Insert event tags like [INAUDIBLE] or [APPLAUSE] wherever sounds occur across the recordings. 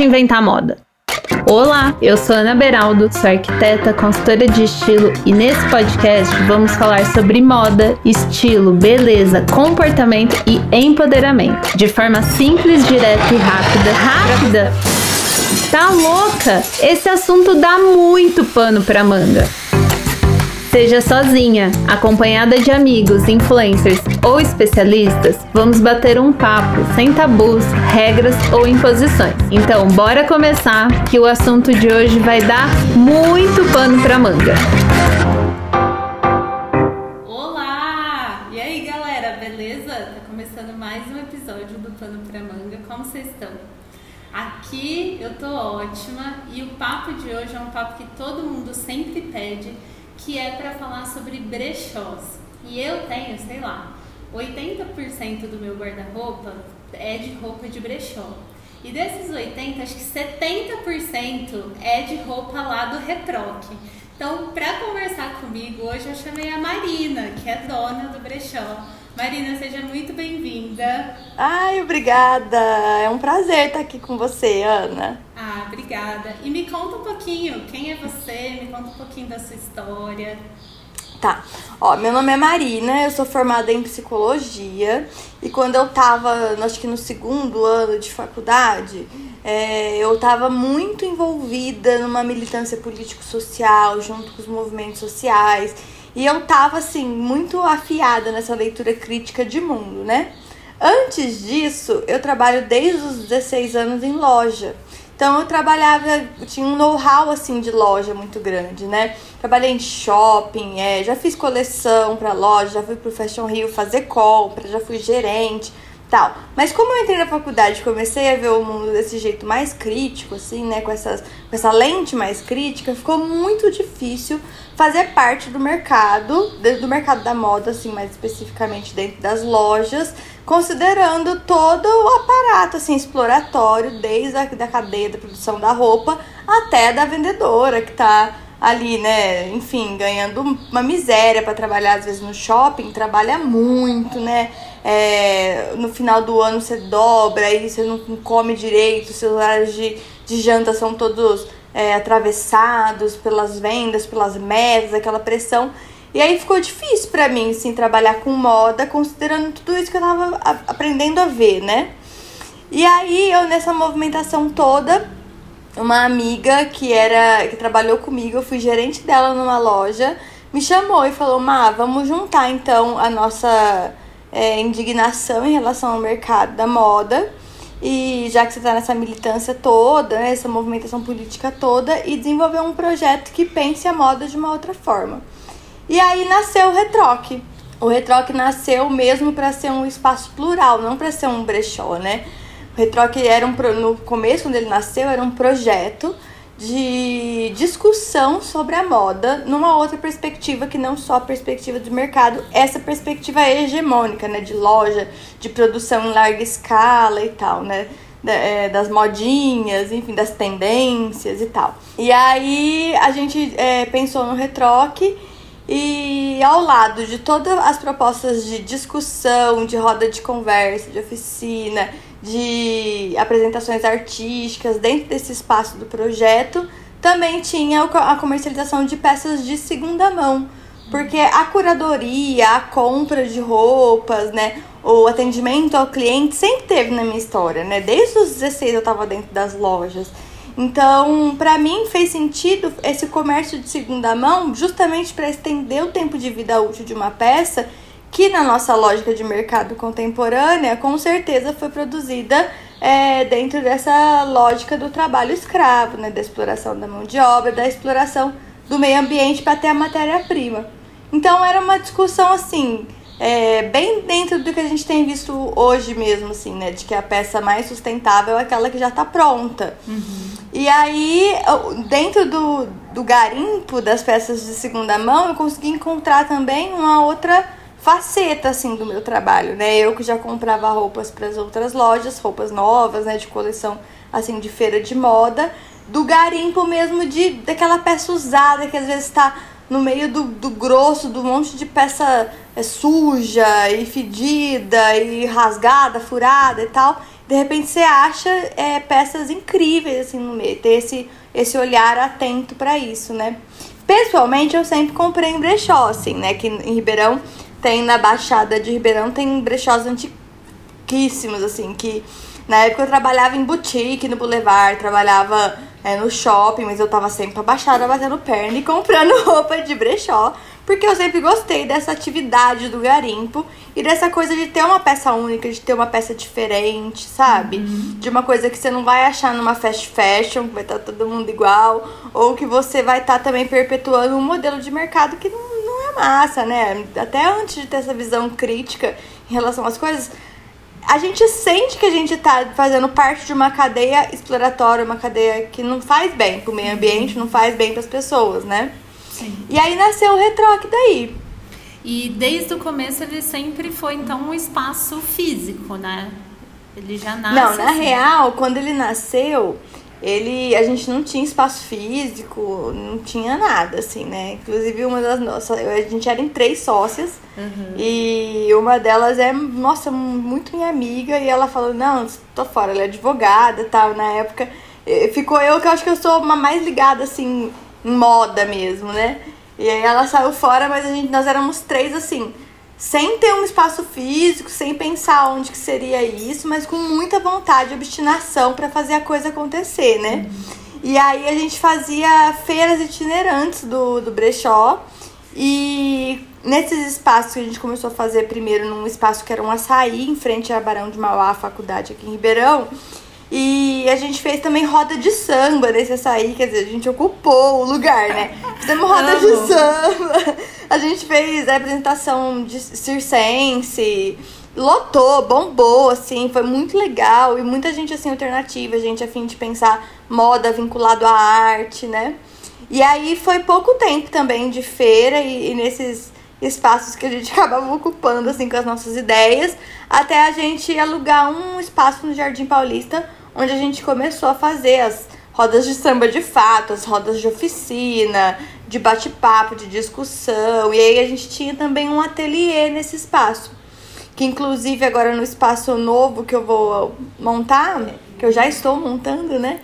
pode inventar moda. Olá, eu sou Ana Beraldo, sou arquiteta, consultora de estilo e nesse podcast vamos falar sobre moda, estilo, beleza, comportamento e empoderamento, de forma simples, direta e rápida. Rápida? Tá louca? Esse assunto dá muito pano pra manga. Seja sozinha, acompanhada de amigos, influencers ou especialistas, vamos bater um papo sem tabus, regras ou imposições. Então, bora começar que o assunto de hoje vai dar muito pano pra manga. Olá! E aí, galera, beleza? Tá começando mais um episódio do Pano pra Manga. Como vocês estão? Aqui eu tô ótima e o papo de hoje é um papo que todo mundo sempre pede que é para falar sobre brechós. E eu tenho, sei lá, 80% do meu guarda-roupa é de roupa de brechó. E desses 80, acho que 70% é de roupa lá do Retroque. Então, para conversar comigo hoje, eu chamei a Marina, que é dona do brechó. Marina, seja muito bem-vinda. Ai, obrigada. É um prazer estar aqui com você, Ana. Ah, obrigada. E me conta um pouquinho, quem é você? Me conta um pouquinho da sua história. Tá. Ó, meu nome é Marina, eu sou formada em psicologia e quando eu tava, acho que no segundo ano de faculdade, é, eu tava muito envolvida numa militância político-social junto com os movimentos sociais e eu tava assim muito afiada nessa leitura crítica de mundo, né? Antes disso, eu trabalho desde os 16 anos em loja. Então eu trabalhava, eu tinha um know-how assim de loja muito grande, né? Trabalhei em shopping, é, já fiz coleção para loja, já fui pro Fashion Rio fazer compra, já fui gerente, tal. Mas como eu entrei na faculdade, comecei a ver o mundo desse jeito mais crítico, assim, né, com essas com essa lente mais crítica, ficou muito difícil fazer parte do mercado, do mercado da moda, assim, mais especificamente dentro das lojas, considerando todo o aparato, assim, exploratório, desde a da cadeia da produção da roupa até da vendedora que tá ali, né, enfim, ganhando uma miséria para trabalhar, às vezes no shopping, trabalha muito, né, é, no final do ano você dobra, aí você não come direito, seus horários de, de janta são todos é, atravessados pelas vendas, pelas metas, aquela pressão. E aí ficou difícil para mim, assim, trabalhar com moda, considerando tudo isso que eu tava aprendendo a ver, né? E aí eu nessa movimentação toda, uma amiga que era que trabalhou comigo, eu fui gerente dela numa loja, me chamou e falou: "Má, vamos juntar então a nossa é, indignação em relação ao mercado da moda e já que você está nessa militância toda, né, essa movimentação política toda, e desenvolver um projeto que pense a moda de uma outra forma. E aí nasceu o Retroque. O Retroque nasceu mesmo para ser um espaço plural, não para ser um brechó, né? O Retroque era um no começo quando ele nasceu era um projeto de discussão sobre a moda numa outra perspectiva que não só a perspectiva do mercado, essa perspectiva hegemônica, né, de loja, de produção em larga escala e tal, né, é, das modinhas, enfim, das tendências e tal. E aí a gente é, pensou no retroque e ao lado de todas as propostas de discussão, de roda de conversa, de oficina, de apresentações artísticas dentro desse espaço do projeto, também tinha a comercialização de peças de segunda mão. Porque a curadoria, a compra de roupas, né, o atendimento ao cliente sempre teve na minha história, né? Desde os 16 eu estava dentro das lojas. Então, para mim fez sentido esse comércio de segunda mão, justamente para estender o tempo de vida útil de uma peça que na nossa lógica de mercado contemporânea, com certeza foi produzida é, dentro dessa lógica do trabalho escravo, né, da exploração da mão de obra, da exploração do meio ambiente para ter a matéria-prima. Então era uma discussão assim, é, bem dentro do que a gente tem visto hoje mesmo, assim, né, de que a peça mais sustentável é aquela que já está pronta. Uhum. E aí, dentro do, do garimpo das peças de segunda mão, eu consegui encontrar também uma outra faceta assim do meu trabalho, né? Eu que já comprava roupas para as outras lojas, roupas novas, né, de coleção assim de feira de moda, do garimpo mesmo de daquela peça usada que às vezes está no meio do, do grosso, do monte de peça é, suja e fedida e rasgada, furada e tal. de repente você acha é, peças incríveis assim no meio, ter esse, esse olhar atento para isso, né? Pessoalmente, eu sempre comprei em brechó, assim, né? Que em Ribeirão tem, na Baixada de Ribeirão, tem brechós antiquíssimos, assim, que na época eu trabalhava em boutique no Boulevard, trabalhava é, no shopping, mas eu tava sempre pra Baixada batendo perna e comprando [LAUGHS] roupa de brechó porque eu sempre gostei dessa atividade do garimpo e dessa coisa de ter uma peça única, de ter uma peça diferente, sabe? Uhum. De uma coisa que você não vai achar numa fast fashion, que vai estar todo mundo igual, ou que você vai estar também perpetuando um modelo de mercado que não, não é massa, né? Até antes de ter essa visão crítica em relação às coisas, a gente sente que a gente está fazendo parte de uma cadeia exploratória, uma cadeia que não faz bem para o meio ambiente, não faz bem para as pessoas, né? Sim. E aí nasceu o Retroc daí. E desde o começo ele sempre foi então um espaço físico, né? Ele já nasce. Não, na assim. real, quando ele nasceu, ele a gente não tinha espaço físico, não tinha nada, assim, né? Inclusive, uma das nossas. A gente era em três sócias. Uhum. E uma delas é, nossa, muito minha amiga. E ela falou: Não, tô fora, ela é advogada e tal. Na época, ficou eu que eu acho que eu sou uma mais ligada, assim, em moda mesmo, né? E aí ela saiu fora, mas a gente, nós éramos três assim, sem ter um espaço físico, sem pensar onde que seria isso, mas com muita vontade e obstinação para fazer a coisa acontecer, né? Uhum. E aí a gente fazia feiras itinerantes do, do brechó. E nesses espaços que a gente começou a fazer primeiro num espaço que era um açaí, em frente à Barão de Mauá, a faculdade aqui em Ribeirão. E a gente fez também roda de samba nesse açaí, quer dizer, a gente ocupou o lugar, né? Fizemos roda de samba, a gente fez a apresentação de circense, lotou, bombou, assim, foi muito legal. E muita gente, assim, alternativa, gente a fim de pensar moda vinculado à arte, né? E aí foi pouco tempo também de feira e, e nesses espaços que a gente [LAUGHS] acabava ocupando, assim, com as nossas ideias, até a gente alugar um espaço no Jardim Paulista onde a gente começou a fazer as rodas de samba de fato, as rodas de oficina, de bate-papo, de discussão. E aí a gente tinha também um ateliê nesse espaço. Que inclusive agora no espaço novo que eu vou montar, que eu já estou montando, né?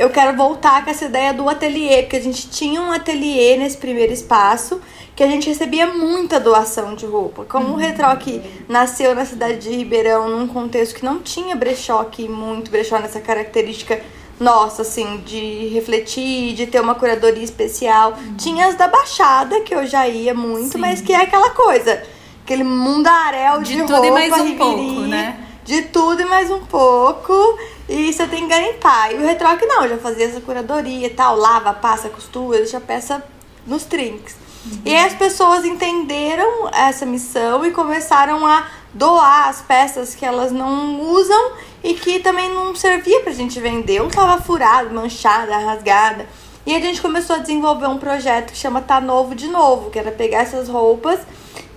Eu quero voltar com essa ideia do ateliê, porque a gente tinha um ateliê nesse primeiro espaço que a gente recebia muita doação de roupa. Como uhum. o Retroc nasceu na cidade de Ribeirão, num contexto que não tinha brechó aqui, muito brechó nessa característica nossa, assim, de refletir, de ter uma curadoria especial. Uhum. Tinha as da Baixada, que eu já ia muito, Sim. mas que é aquela coisa, aquele mundaréu de, de tudo roupa, e mais um pouco, né? De tudo e mais um pouco. E você tem que garimpar. E o Retroc não, já fazia essa curadoria e tal, lava, passa, costura, deixa a peça nos trinks. Uhum. E aí as pessoas entenderam essa missão e começaram a doar as peças que elas não usam e que também não servia pra gente vender. Um tava furado, manchada, rasgada. E a gente começou a desenvolver um projeto que chama Tá Novo de Novo, que era pegar essas roupas,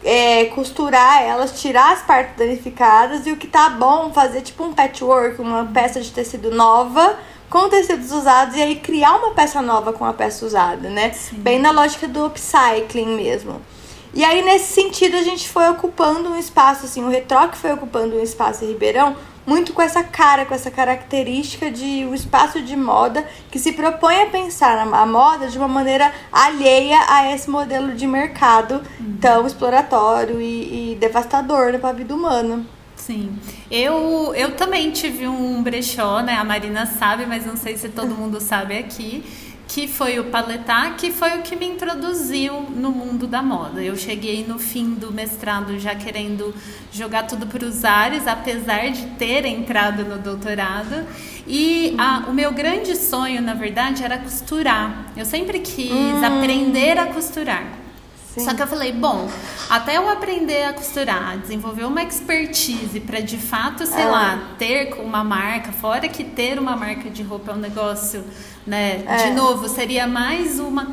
é, costurar elas, tirar as partes danificadas e o que tá bom, fazer tipo um patchwork, uma peça de tecido nova com tecidos usados e aí criar uma peça nova com a peça usada, né? Sim. Bem na lógica do upcycling mesmo. E aí, nesse sentido, a gente foi ocupando um espaço, assim, o Retroc foi ocupando um espaço em Ribeirão, muito com essa cara, com essa característica de um espaço de moda que se propõe a pensar a moda de uma maneira alheia a esse modelo de mercado uhum. tão exploratório e, e devastador para a vida humana. Sim. Eu, eu também tive um brechó, né? A Marina sabe, mas não sei se todo mundo sabe aqui. Que foi o Paletá, que foi o que me introduziu no mundo da moda. Eu cheguei no fim do mestrado já querendo jogar tudo para os ares, apesar de ter entrado no doutorado. E a, o meu grande sonho, na verdade, era costurar. Eu sempre quis hum. aprender a costurar. Sim. Só que eu falei, bom, até eu aprender a costurar, desenvolver uma expertise para de fato, sei lá, ter uma marca, fora que ter uma marca de roupa é um negócio, né? É. De novo, seria mais uma,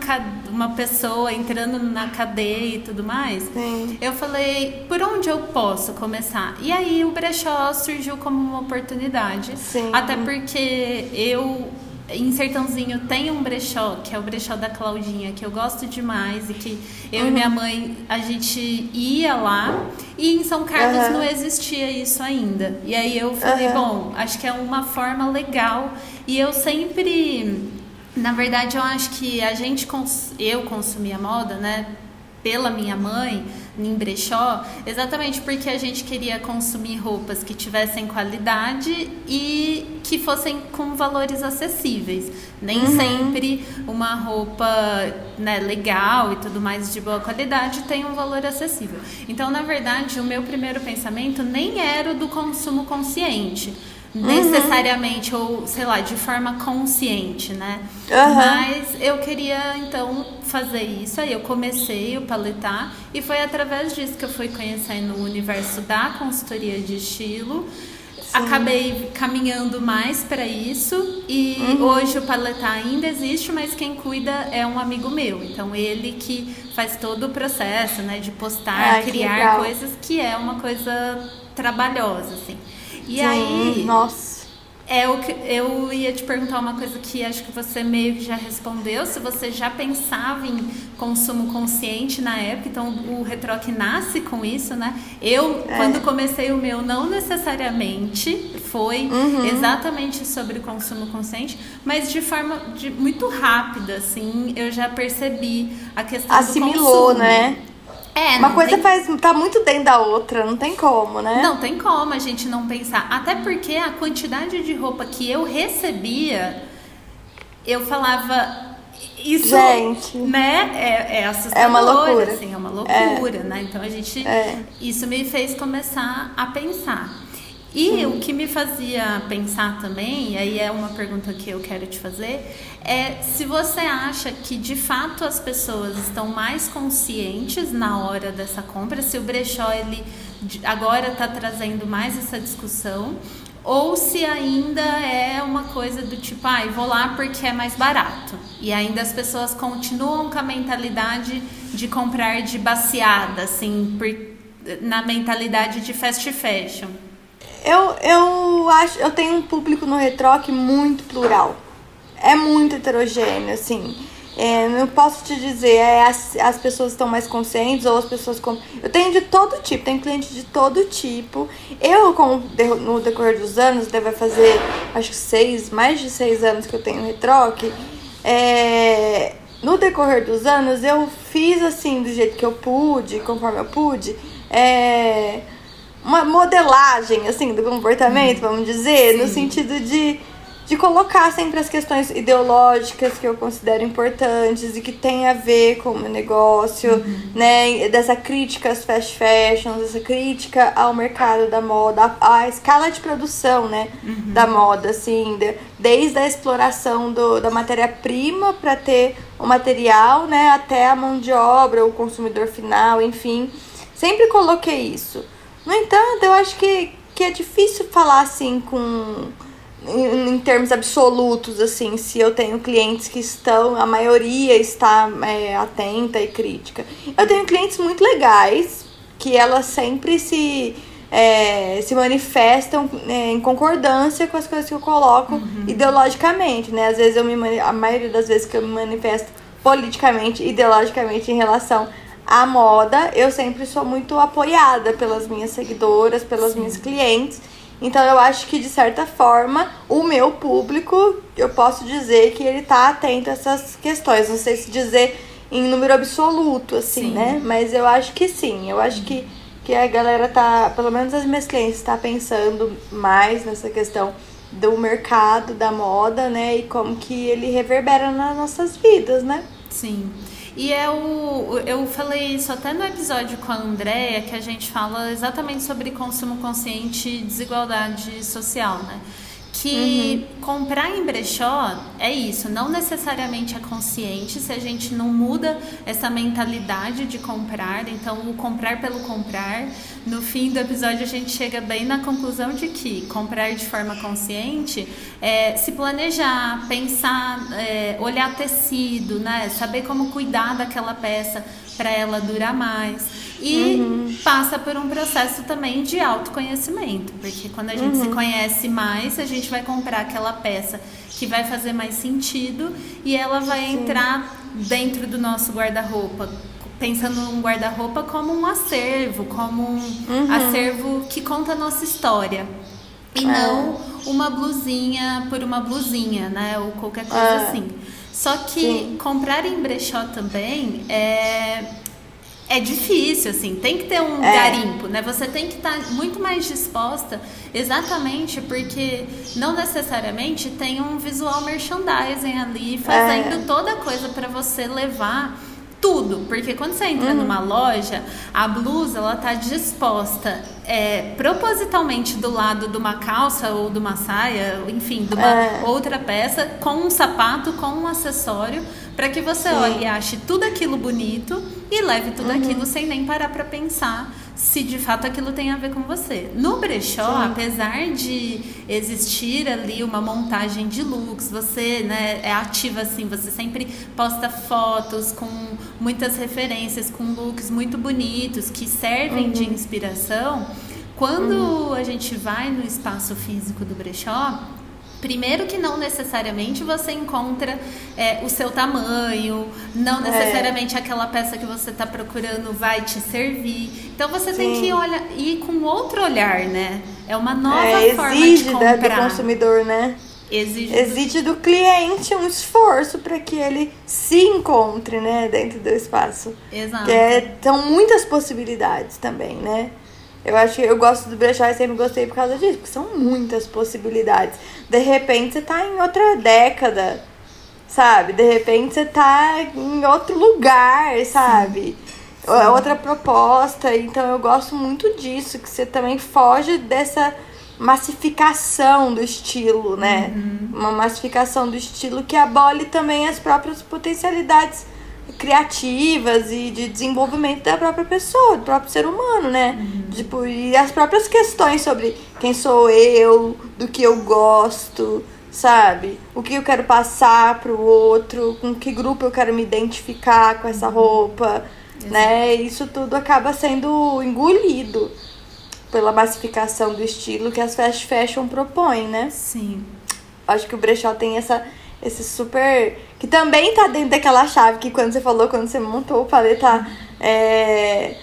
uma pessoa entrando na cadeia e tudo mais. Sim. Eu falei, por onde eu posso começar? E aí o brechó surgiu como uma oportunidade. Sim. Até porque eu em Sertãozinho tem um brechó, que é o brechó da Claudinha, que eu gosto demais e que eu uhum. e minha mãe, a gente ia lá e em São Carlos uhum. não existia isso ainda. E aí eu falei, uhum. bom, acho que é uma forma legal e eu sempre, na verdade, eu acho que a gente, eu consumia moda, né, pela minha mãe, em brechó, exatamente porque a gente queria consumir roupas que tivessem qualidade e que fossem com valores acessíveis. Nem uhum. sempre uma roupa né, legal e tudo mais de boa qualidade tem um valor acessível. Então, na verdade, o meu primeiro pensamento nem era o do consumo consciente Uhum. necessariamente ou sei lá de forma consciente né uhum. mas eu queria então fazer isso aí eu comecei o paletar e foi através disso que eu fui conhecendo o universo da consultoria de estilo Sim. acabei caminhando mais para isso e uhum. hoje o paletar ainda existe mas quem cuida é um amigo meu então ele que faz todo o processo né de postar criar coisas que é uma coisa trabalhosa assim e Sim, aí. Nossa. É o que eu ia te perguntar uma coisa que acho que você meio que já respondeu, se você já pensava em consumo consciente na época, então o Retroc nasce com isso, né? Eu, é. quando comecei o meu, não necessariamente foi uhum. exatamente sobre consumo consciente, mas de forma de, muito rápida, assim, eu já percebi a questão Assimilou, do consumo. né? É, Uma coisa tem... faz tá muito dentro da outra, não tem como, né? Não tem como a gente não pensar. Até porque a quantidade de roupa que eu recebia, eu falava. Isso, gente, né, é, é assustador, é uma loucura. assim, é uma loucura, é. né? Então a gente, é. isso me fez começar a pensar. E o que me fazia pensar também, e aí é uma pergunta que eu quero te fazer, é se você acha que de fato as pessoas estão mais conscientes na hora dessa compra, se o brechó ele agora está trazendo mais essa discussão, ou se ainda é uma coisa do tipo, ah, vou lá porque é mais barato. E ainda as pessoas continuam com a mentalidade de comprar de baseada, assim, por, na mentalidade de fast fashion. Eu, eu acho, eu tenho um público no Retroc muito plural. É muito heterogêneo, assim. É, posso te dizer, é, as, as pessoas estão mais conscientes ou as pessoas com. Eu tenho de todo tipo, tem cliente de todo tipo. Eu, com, no decorrer dos anos, deve fazer acho que seis, mais de seis anos que eu tenho Retroc. É, no decorrer dos anos, eu fiz assim, do jeito que eu pude, conforme eu pude. É, uma modelagem assim do comportamento, vamos dizer, Sim. no sentido de, de colocar sempre as questões ideológicas que eu considero importantes e que tem a ver com o meu negócio, uhum. né? Dessa crítica às fast fashions, essa crítica ao mercado da moda, à, escala de produção, né? Uhum. Da moda, assim, de, desde a exploração do, da matéria-prima para ter o material, né? Até a mão de obra, o consumidor final, enfim. Sempre coloquei isso. No entanto, eu acho que, que é difícil falar assim com em, em, termos absolutos, assim, se eu tenho clientes que estão, a maioria está é, atenta e crítica. Eu tenho clientes muito legais, que elas sempre se, é, se manifestam é, em concordância com as coisas que eu coloco uhum. ideologicamente, né? Às vezes eu me a maioria das vezes que eu me manifesto politicamente, ideologicamente em relação a moda, eu sempre sou muito apoiada pelas minhas seguidoras, pelas Sim. minhas clientes. Então eu acho que de certa forma o meu público, eu posso dizer que ele tá atento a essas questões. Não sei se dizer em número absoluto, assim, sim. né? Mas eu acho que sim. Eu acho que, que a galera tá, pelo menos as minhas clientes, tá pensando mais nessa questão do mercado, da moda, né? E como que ele reverbera nas nossas vidas, né? Sim. E é o, eu falei isso até no episódio com a Andrea, que a gente fala exatamente sobre consumo consciente e desigualdade social, né? Que uhum. comprar em brechó é isso, não necessariamente é consciente se a gente não muda essa mentalidade de comprar, então o comprar pelo comprar, no fim do episódio a gente chega bem na conclusão de que comprar de forma consciente é se planejar, pensar, é, olhar tecido, né, saber como cuidar daquela peça para ela durar mais. E uhum. passa por um processo também de autoconhecimento, porque quando a gente uhum. se conhece mais, a gente vai comprar aquela peça que vai fazer mais sentido e ela vai Sim. entrar dentro do nosso guarda-roupa pensando num guarda-roupa como um acervo, como um uhum. acervo que conta a nossa história. E é. não uma blusinha por uma blusinha, né? Ou qualquer coisa é. assim. Só que Sim. comprar em brechó também é, é difícil, assim, tem que ter um é. garimpo, né? Você tem que estar tá muito mais disposta, exatamente porque não necessariamente tem um visual merchandising ali fazendo é. toda a coisa para você levar tudo, porque quando você entra uhum. numa loja, a blusa ela tá disposta é, propositalmente do lado de uma calça ou de uma saia, enfim, de uma é. outra peça, com um sapato, com um acessório, para que você Sim. olhe e ache tudo aquilo bonito e leve tudo uhum. aquilo sem nem parar para pensar se de fato aquilo tem a ver com você. No brechó, Sim. apesar de existir ali uma montagem de looks, você né, é ativa assim, você sempre posta fotos com muitas referências, com looks muito bonitos que servem uhum. de inspiração. Quando uhum. a gente vai no espaço físico do brechó, Primeiro que não necessariamente você encontra é, o seu tamanho, não é. necessariamente é. aquela peça que você está procurando vai te servir. Então você Sim. tem que olhar, ir com outro olhar, né? É uma nova é, forma de comprar. Exige do consumidor, né? Exige, exige do... do cliente um esforço para que ele se encontre, né, dentro do espaço. Exato. Que é, são muitas possibilidades também, né? Eu acho que eu gosto do brechó e sempre gostei por causa disso, porque são muitas possibilidades. De repente você tá em outra década, sabe? De repente você tá em outro lugar, sabe? Sim. Sim. Outra proposta. Então eu gosto muito disso, que você também foge dessa massificação do estilo, né? Uhum. Uma massificação do estilo que abole também as próprias potencialidades criativas e de desenvolvimento da própria pessoa, do próprio ser humano, né? Uhum. Tipo, e as próprias questões sobre quem sou eu, do que eu gosto, sabe? O que eu quero passar pro outro, com que grupo eu quero me identificar com essa uhum. roupa, Exato. né? Isso tudo acaba sendo engolido pela massificação do estilo que as fast fashion propõem, né? Sim. Acho que o brechó tem essa esse super. Que também tá dentro daquela chave que quando você falou, quando você montou o paleta, é,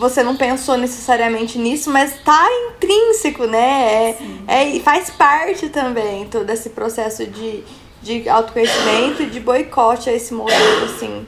você não pensou necessariamente nisso, mas tá intrínseco, né? É, é, faz parte também todo esse processo de, de autoconhecimento e de boicote a esse modelo, assim,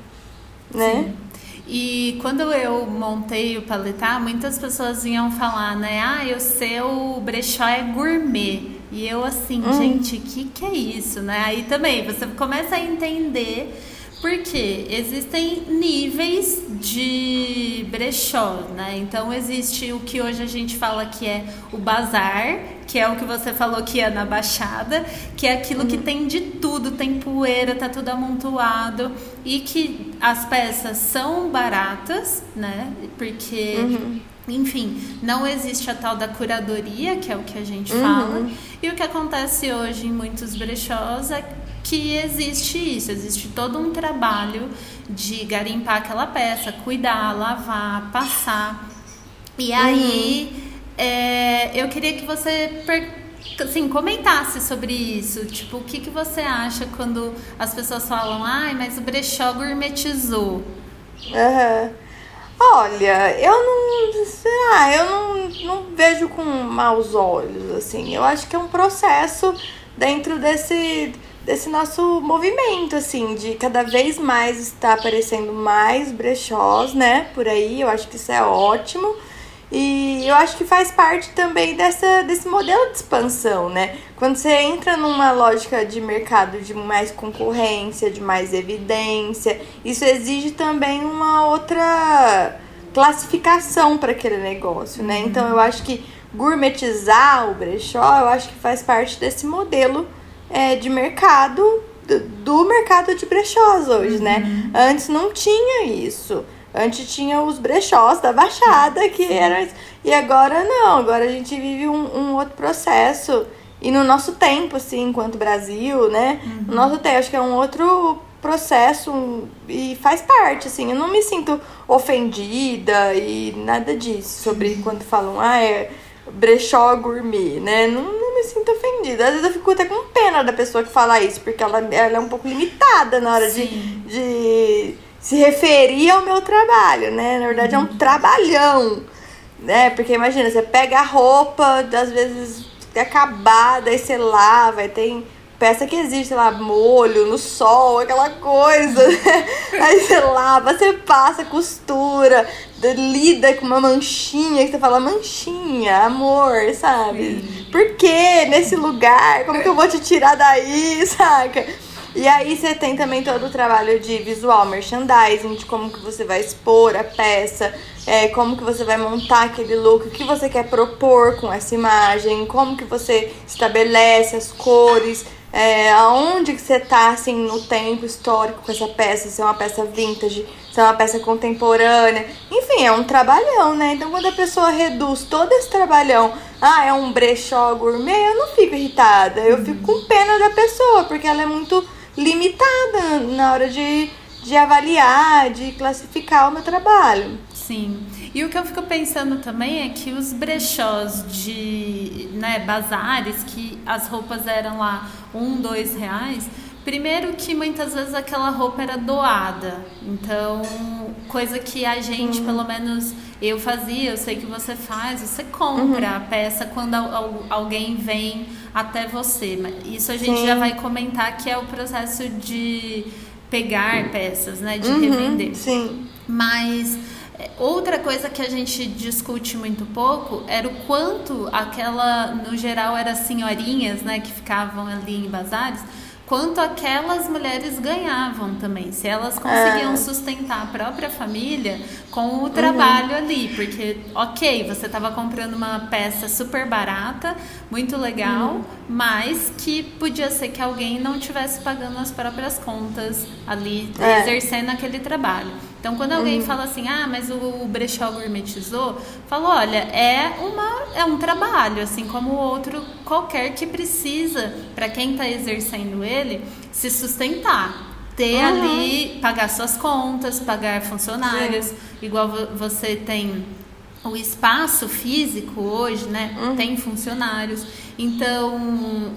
né? Sim. E quando eu montei o paletar, muitas pessoas vinham falar, né? Ah, o seu brechó é gourmet. E eu assim, hum. gente, o que, que é isso, né? Aí também você começa a entender porque existem níveis de brechó, né? Então existe o que hoje a gente fala que é o bazar, que é o que você falou que é na Baixada, que é aquilo que tem de tudo, tem poeira, tá tudo amontoado e que as peças são baratas, né? Porque uhum enfim, não existe a tal da curadoria, que é o que a gente uhum. fala. E o que acontece hoje em muitos brechós é que existe isso, existe todo um trabalho de garimpar aquela peça, cuidar, lavar, passar. E uhum. aí, uhum. é, eu queria que você assim, comentasse sobre isso. Tipo, o que, que você acha quando as pessoas falam, ai, mas o brechó gourmetizou? Uhum. Olha, eu não. Sei lá, eu não, não vejo com maus olhos, assim. Eu acho que é um processo dentro desse, desse nosso movimento, assim, de cada vez mais estar aparecendo mais brechós, né, por aí. Eu acho que isso é ótimo. E eu acho que faz parte também dessa, desse modelo de expansão, né? Quando você entra numa lógica de mercado de mais concorrência, de mais evidência, isso exige também uma outra classificação para aquele negócio, né? Uhum. Então eu acho que gourmetizar o brechó, eu acho que faz parte desse modelo é, de mercado, do, do mercado de brechós hoje, né? uhum. né? Antes não tinha isso. Antes tinha os brechós da Baixada, que eram. E agora não, agora a gente vive um, um outro processo. E no nosso tempo, assim, enquanto Brasil, né? Uhum. No nosso tempo, acho que é um outro processo e faz parte, assim. Eu não me sinto ofendida e nada disso sobre quando falam, ah, é brechó gourmet, né? Não, não me sinto ofendida. Às vezes eu fico até com pena da pessoa que fala isso, porque ela, ela é um pouco limitada na hora de, de se referir ao meu trabalho, né? Na verdade é um trabalhão, né? Porque imagina, você pega a roupa, às vezes acabada, aí você lava, aí tem peça que existe, sei lá, molho no sol, aquela coisa. Né? [LAUGHS] Aí você lava, você passa, costura, lida com uma manchinha, que você fala, manchinha, amor, sabe? Sim. Por que nesse lugar? Como que eu vou te tirar daí, [LAUGHS] saca? E aí você tem também todo o trabalho de visual merchandising, de como que você vai expor a peça, é, como que você vai montar aquele look, o que você quer propor com essa imagem, como que você estabelece as cores, é, aonde que você tá, assim, no tempo histórico com essa peça, se é uma peça vintage, se é uma peça contemporânea. Enfim, é um trabalhão, né? Então, quando a pessoa reduz todo esse trabalhão, ah, é um brechó gourmet, eu não fico irritada. Eu fico com pena da pessoa, porque ela é muito limitada na hora de, de avaliar, de classificar o meu trabalho. Sim. E o que eu fico pensando também é que os brechós de né, bazares, que as roupas eram lá um, dois reais, primeiro que muitas vezes aquela roupa era doada. Então, coisa que a gente, uhum. pelo menos eu fazia, eu sei que você faz, você compra uhum. a peça quando alguém vem até você. Isso a gente Sim. já vai comentar que é o processo de pegar peças, né? De uhum. revender. Sim. Mas Outra coisa que a gente discute muito pouco era o quanto aquela, no geral, eram senhorinhas, né, que ficavam ali em bazares, quanto aquelas mulheres ganhavam também, se elas conseguiam é. sustentar a própria família com o trabalho uhum. ali, porque ok, você estava comprando uma peça super barata, muito legal, uhum. mas que podia ser que alguém não estivesse pagando as próprias contas ali, é. exercendo aquele trabalho. Então, quando alguém uhum. fala assim, ah, mas o brechó gourmetizou, falo, olha, é, uma, é um trabalho, assim como outro qualquer que precisa, para quem está exercendo ele, se sustentar. Ter uhum. ali, pagar suas contas, pagar funcionários, Sim. igual você tem o espaço físico hoje, né? Uhum. Tem funcionários. Então,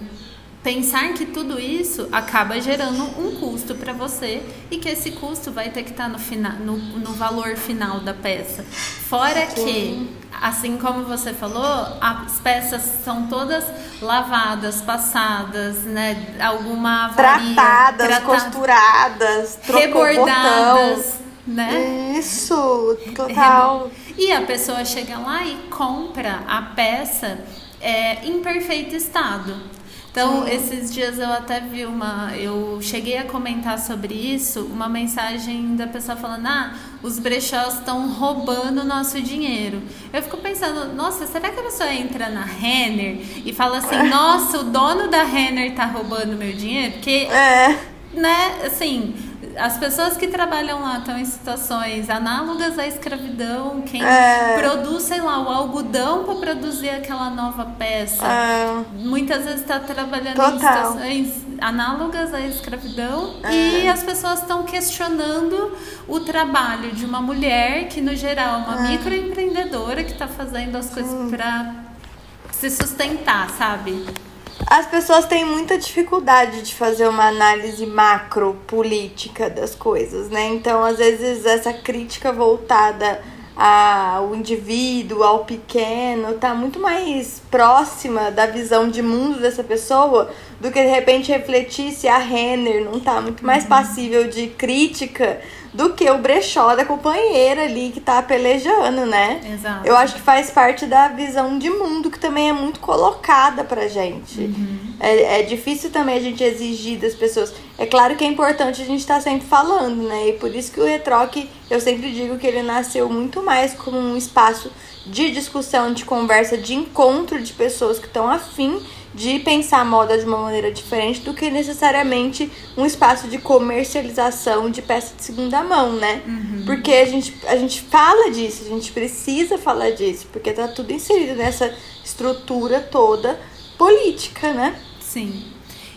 pensar que tudo isso acaba gerando um custo para você e que esse custo vai ter que estar tá no, final, no, no valor final da peça. Fora que, assim como você falou, as peças são todas lavadas, passadas, né? Alguma avaria, tratadas, tratada, costuradas, rebordadas, né? Isso, total. E a pessoa chega lá e compra a peça é, em perfeito estado. Então, Sim. esses dias eu até vi uma. Eu cheguei a comentar sobre isso, uma mensagem da pessoa falando: ah, os brechós estão roubando o nosso dinheiro. Eu fico pensando: nossa, será que a pessoa entra na Renner e fala assim: [LAUGHS] nossa, o dono da Renner tá roubando meu dinheiro? Porque, é. né, assim as pessoas que trabalham lá estão em situações análogas à escravidão. Quem é. produz, sei lá, o algodão para produzir aquela nova peça, é. muitas vezes está trabalhando Total. em situações análogas à escravidão é. e as pessoas estão questionando o trabalho de uma mulher que, no geral, é uma microempreendedora que está fazendo as coisas para se sustentar, sabe? As pessoas têm muita dificuldade de fazer uma análise macro política das coisas, né? Então, às vezes, essa crítica voltada ao indivíduo, ao pequeno, tá muito mais próxima da visão de mundo dessa pessoa do que de repente refletir se a Renner não tá muito mais uhum. passível de crítica do que o brechó da companheira ali que tá pelejando, né? Exato. Eu acho que faz parte da visão de mundo que também é muito colocada pra gente. Uhum. É, é difícil também a gente exigir das pessoas. É claro que é importante a gente estar tá sempre falando, né? E por isso que o Retroque, eu sempre digo que ele nasceu muito mais como um espaço de discussão, de conversa, de encontro de pessoas que estão afim de pensar a moda de uma maneira diferente do que necessariamente um espaço de comercialização de peça de segunda mão, né? Uhum. Porque a gente, a gente fala disso, a gente precisa falar disso, porque tá tudo inserido nessa estrutura toda política, né? Sim.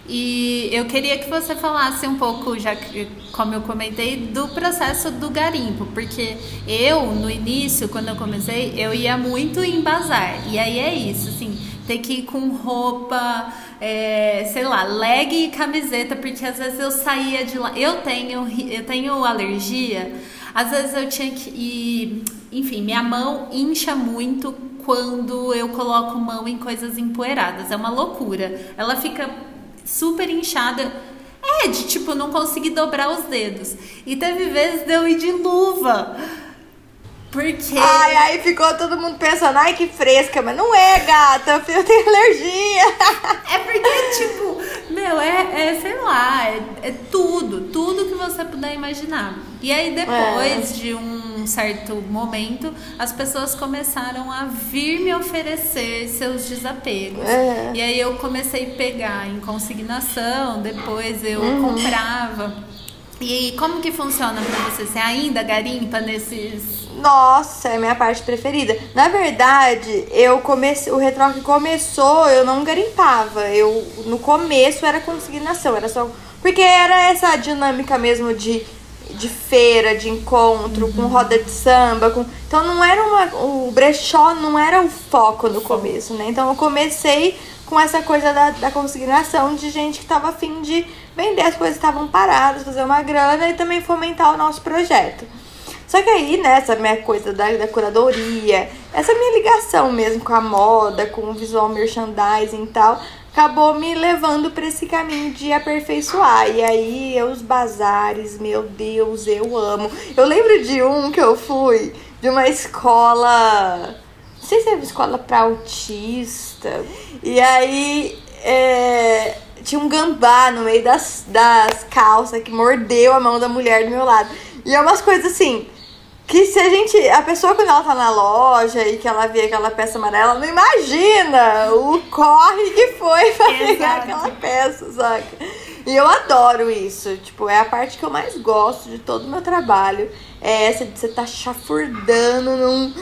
E eu queria que você falasse um pouco, já que, como eu comentei, do processo do garimpo, porque eu, no início, quando eu comecei, eu ia muito em bazar. E aí é isso, assim, ter que ir com roupa, é, sei lá, leg e camiseta, porque às vezes eu saía de lá. Eu tenho, eu tenho alergia, às vezes eu tinha que ir. Enfim, minha mão incha muito quando eu coloco mão em coisas empoeiradas. É uma loucura. Ela fica super inchada. É, de tipo, não conseguir dobrar os dedos. E teve vezes de eu ir de luva. Porque. Ai, aí ficou todo mundo pensando, ai que fresca, mas não é, gata, [LAUGHS] eu tenho alergia. É porque, tipo, meu, é, é sei lá, é, é tudo, tudo que você puder imaginar. E aí depois é. de um certo momento, as pessoas começaram a vir me oferecer seus desapegos. É. E aí eu comecei a pegar em consignação, depois eu uhum. comprava. E como que funciona para você? Você ainda garimpa nesses. Nossa, é a minha parte preferida. Na verdade, eu comecei, o retroque começou, eu não garimpava. Eu no começo era consignação, era só porque era essa dinâmica mesmo de de feira, de encontro, uhum. com roda de samba, com... então não era uma o brechó não era o foco no começo, né? Então eu comecei com essa coisa da, da consignação de gente que estava afim de vender as coisas que estavam paradas, fazer uma grana e também fomentar o nosso projeto. Só que aí, né, essa minha coisa da, da curadoria, essa minha ligação mesmo com a moda, com o visual merchandising e tal, acabou me levando para esse caminho de aperfeiçoar. E aí, os bazares, meu Deus, eu amo. Eu lembro de um que eu fui, de uma escola. Não sei se era uma escola para autista. E aí. É, tinha um gambá no meio das, das calças que mordeu a mão da mulher do meu lado. E é umas coisas assim que se a gente. A pessoa, quando ela tá na loja e que ela vê aquela peça amarela, não imagina o corre que foi pra Exato. pegar aquela peça, saca? E eu adoro isso. Tipo, é a parte que eu mais gosto de todo o meu trabalho. É essa de você tá chafurdando num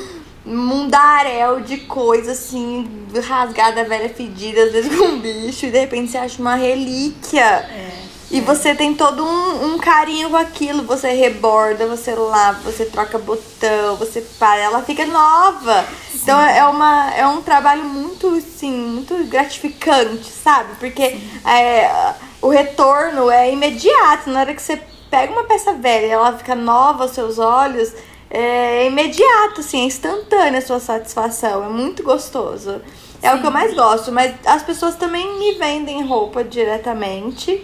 mundaréu de coisa assim, rasgada, velha, fedida, às vezes com um bicho, e de repente você acha uma relíquia. É. E você tem todo um, um, carinho com aquilo. Você reborda, você lava, você troca botão, você para, ela fica nova. Sim. Então é, uma, é um trabalho muito, assim, muito gratificante, sabe? Porque é, o retorno é imediato. Na hora que você pega uma peça velha e ela fica nova aos seus olhos, é imediato, assim, é instantânea a sua satisfação. É muito gostoso. É Sim. o que eu mais gosto, mas as pessoas também me vendem roupa diretamente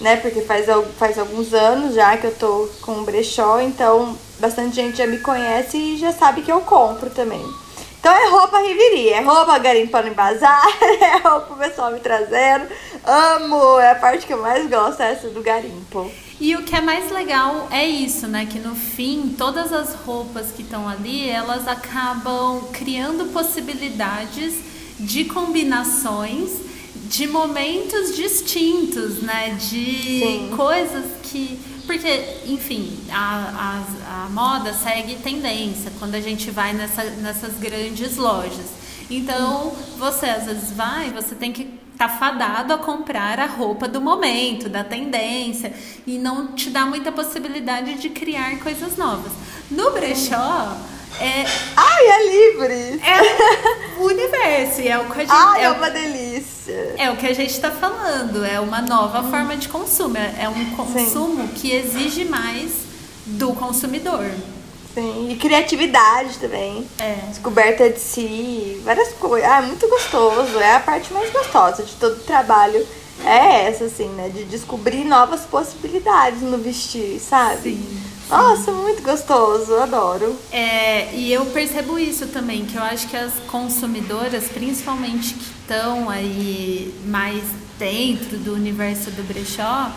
né? Porque faz, faz alguns anos já que eu tô com brechó, então bastante gente já me conhece e já sabe que eu compro também. Então é roupa Riveri, é roupa garimpando em bazar, [LAUGHS] é roupa o pessoal me trazendo. Amo, é a parte que eu mais gosto, é essa do garimpo. E o que é mais legal é isso, né? Que no fim, todas as roupas que estão ali, elas acabam criando possibilidades de combinações de momentos distintos, né? De Sim. coisas que. Porque, enfim, a, a, a, moda segue tendência quando a gente vai nessa, nessas grandes lojas. Então, você às vezes vai, você tem que estar tá fadado a comprar a roupa do momento, da tendência, e não te dá muita possibilidade de criar coisas novas. No brechó é, Ai, é livre! É o universo, é o que a gente. Ai, é, é uma delícia! É o que a gente está falando, é uma nova hum. forma de consumo, é, é um consumo Sim. que exige mais do consumidor. Sim, e criatividade também. É. Descoberta de si, várias coisas. Ah, é muito gostoso, é a parte mais gostosa de todo o trabalho. É essa, assim, né? De descobrir novas possibilidades no vestir, sabe? Sim. Nossa, muito gostoso, adoro. É, e eu percebo isso também, que eu acho que as consumidoras, principalmente que estão aí mais dentro do universo do brechó,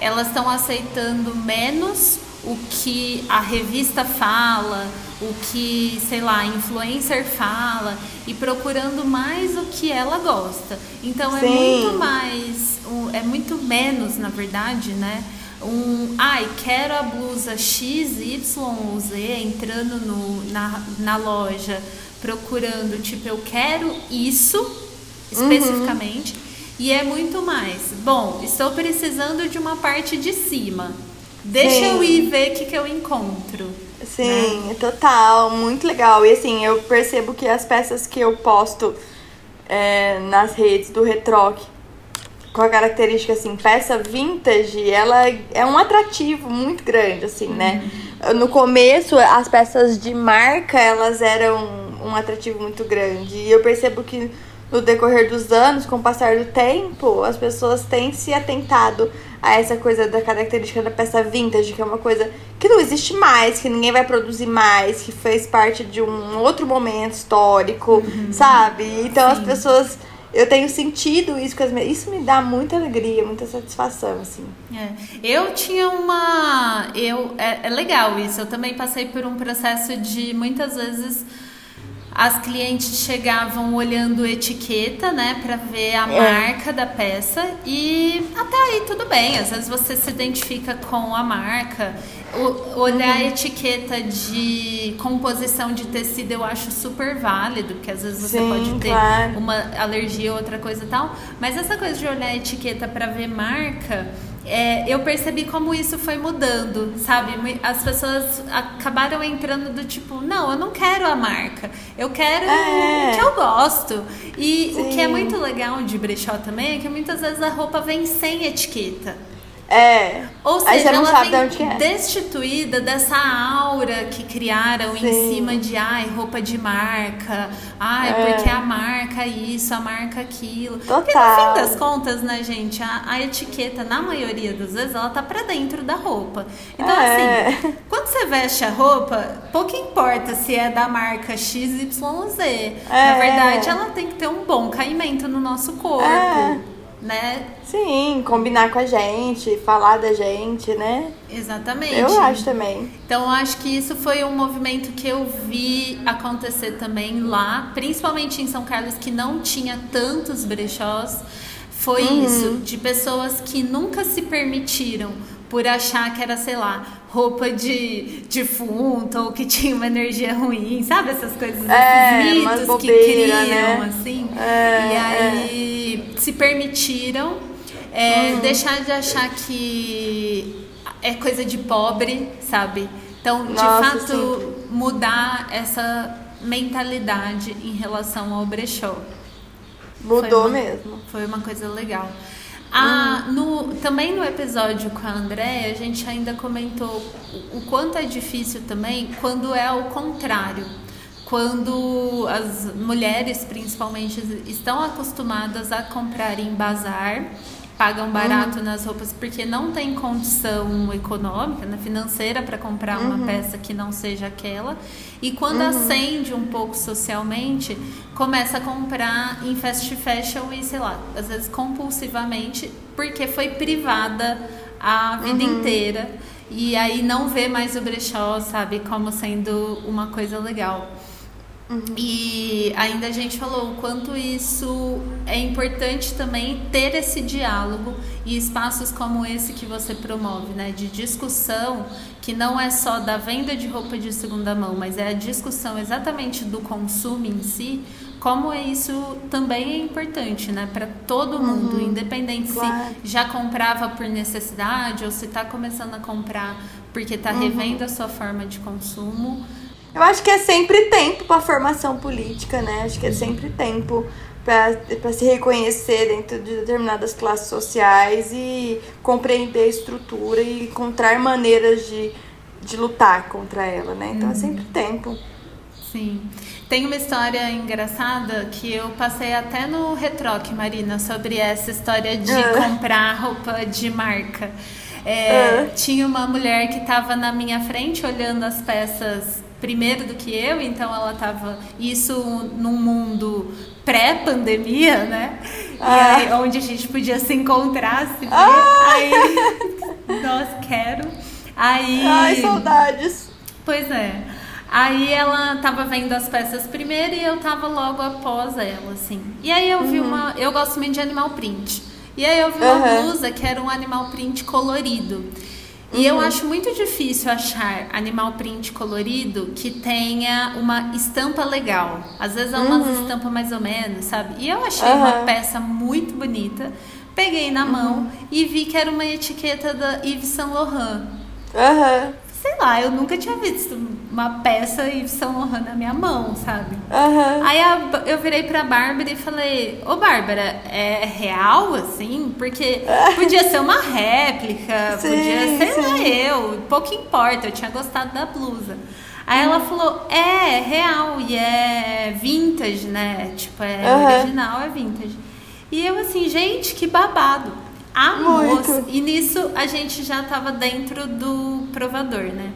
elas estão aceitando menos o que a revista fala, o que, sei lá, a influencer fala e procurando mais o que ela gosta. Então é Sim. é muito mais, é muito menos, na verdade, né? Um, ai, quero a blusa X, Y Z, entrando no, na, na loja, procurando, tipo, eu quero isso especificamente. Uhum. E é muito mais. Bom, estou precisando de uma parte de cima. Deixa Sim. eu ir ver o que, que eu encontro. Sim, total, muito legal. E assim, eu percebo que as peças que eu posto é, nas redes do Retroc, com a característica assim, peça vintage, ela é um atrativo muito grande, assim, né? No começo, as peças de marca, elas eram um atrativo muito grande. E eu percebo que no decorrer dos anos, com o passar do tempo, as pessoas têm se atentado a essa coisa da característica da peça vintage, que é uma coisa que não existe mais, que ninguém vai produzir mais, que fez parte de um outro momento histórico, sabe? Então as Sim. pessoas. Eu tenho sentido isso com as minhas. Isso me dá muita alegria, muita satisfação, assim. É. Eu tinha uma. Eu, é, é legal isso. Eu também passei por um processo de muitas vezes as clientes chegavam olhando etiqueta, né, para ver a É. marca da peça e até aí tudo bem. Às vezes você se identifica com a marca. O- olhar a etiqueta de composição de tecido eu acho super válido, porque às vezes você Sim, pode ter claro. uma alergia ou outra coisa e tal. Mas essa coisa de olhar a etiqueta para ver marca, é, eu percebi como isso foi mudando, sabe? As pessoas acabaram entrando do tipo, não, eu não quero a marca, eu quero É. o que eu gosto. E o que é Sim. muito legal de brechó também é que muitas vezes a roupa vem sem etiqueta. É. Ou seja, ela vem é. destituída dessa aura que criaram em Sim. cima de ai, roupa de marca, ai, É. porque a marca isso, a marca aquilo. Porque no Total. fim das contas, né, gente, a, a etiqueta, na maioria das vezes, ela tá pra dentro da roupa. Então, É. assim, quando você veste a roupa, pouco importa se é da marca XYZ. Na É. verdade, ela tem que ter um bom caimento no nosso corpo. É. Né? Sim, combinar com a gente, falar da gente, né? Exatamente. Eu acho também. Então, eu acho que isso foi um movimento que eu vi acontecer também lá, principalmente em São Carlos, que não tinha tantos brechós. Foi Uhum. isso, de pessoas que nunca se permitiram por achar que era, sei lá, roupa de defunto ou que tinha uma energia ruim, sabe? Essas coisas, É, esses mitos que bobeira, criam, né? assim. É, e aí se permitiram é, deixar de achar que é coisa de pobre, sabe? Então, de Nossa, fato, sim. mudar essa mentalidade em relação ao brechó. Mudou uma- mesmo. Foi uma coisa legal. Ah, no, também no episódio com a Andréia, a gente ainda comentou o, o quanto é difícil também quando é ao contrário. Quando as mulheres, principalmente, estão acostumadas a comprar em bazar, pagam barato nas roupas porque não tem condição econômica, né, financeira para comprar uma peça que não seja aquela. E quando acende um pouco socialmente, começa a comprar em fast fashion e, sei lá, às vezes compulsivamente, porque foi privada a vida inteira. E aí não vê mais o brechó, sabe, como sendo uma coisa legal. E ainda a gente falou o quanto isso é importante também ter esse diálogo e espaços como esse que você promove, né? De discussão, que não é só da venda de roupa de segunda mão, mas é a discussão exatamente do consumo em si. Como é isso também é importante, né? Para todo mundo, independente claro. se já comprava por necessidade ou se está começando a comprar porque está revendo a sua forma de consumo. Eu acho que é sempre tempo para formação política, né? Acho que é sempre tempo para se reconhecer dentro de determinadas classes sociais e compreender a estrutura e encontrar maneiras de, de lutar contra ela, né? Então é sempre tempo. Sim. Tem uma história engraçada que eu passei até no Retroque, Marina, sobre essa história de Ah. comprar roupa de marca. É, Ah. Tinha uma mulher que estava na minha frente olhando as peças primeiro do que eu, então ela estava isso num mundo pré-pandemia, né? E Ah. aí, onde a gente podia se encontrar, se ver. Aí, [LAUGHS] nossa, quero. Aí, Ai, saudades. Pois é. Aí ela tava vendo as peças primeiro e eu tava logo após ela, assim. E aí eu vi uma. Eu gosto muito de animal print. E aí eu vi uma Uhum. blusa que era um animal print colorido. E eu acho muito difícil achar animal print colorido que tenha uma estampa legal. Às vezes é umas Uhum. estampas mais ou menos, sabe? E eu achei Aham. uma peça muito bonita. Peguei na mão Uhum. e vi que era uma etiqueta da Yves Saint Laurent. Aham, Sei lá, eu nunca tinha visto uma peça Yves Saint Laurent na minha mão, sabe? aham. Aí a- eu virei pra Bárbara e falei, ô Bárbara, é real assim? Porque [LAUGHS] podia ser uma réplica, Sim, podia ser lá sim. eu, pouco importa, eu tinha gostado da blusa. Aí ela falou, é, é real e é vintage, né? Tipo, é Aham. original, é vintage. E eu assim, gente, que babado. A Muito. e nisso a gente já tava dentro do provador, né?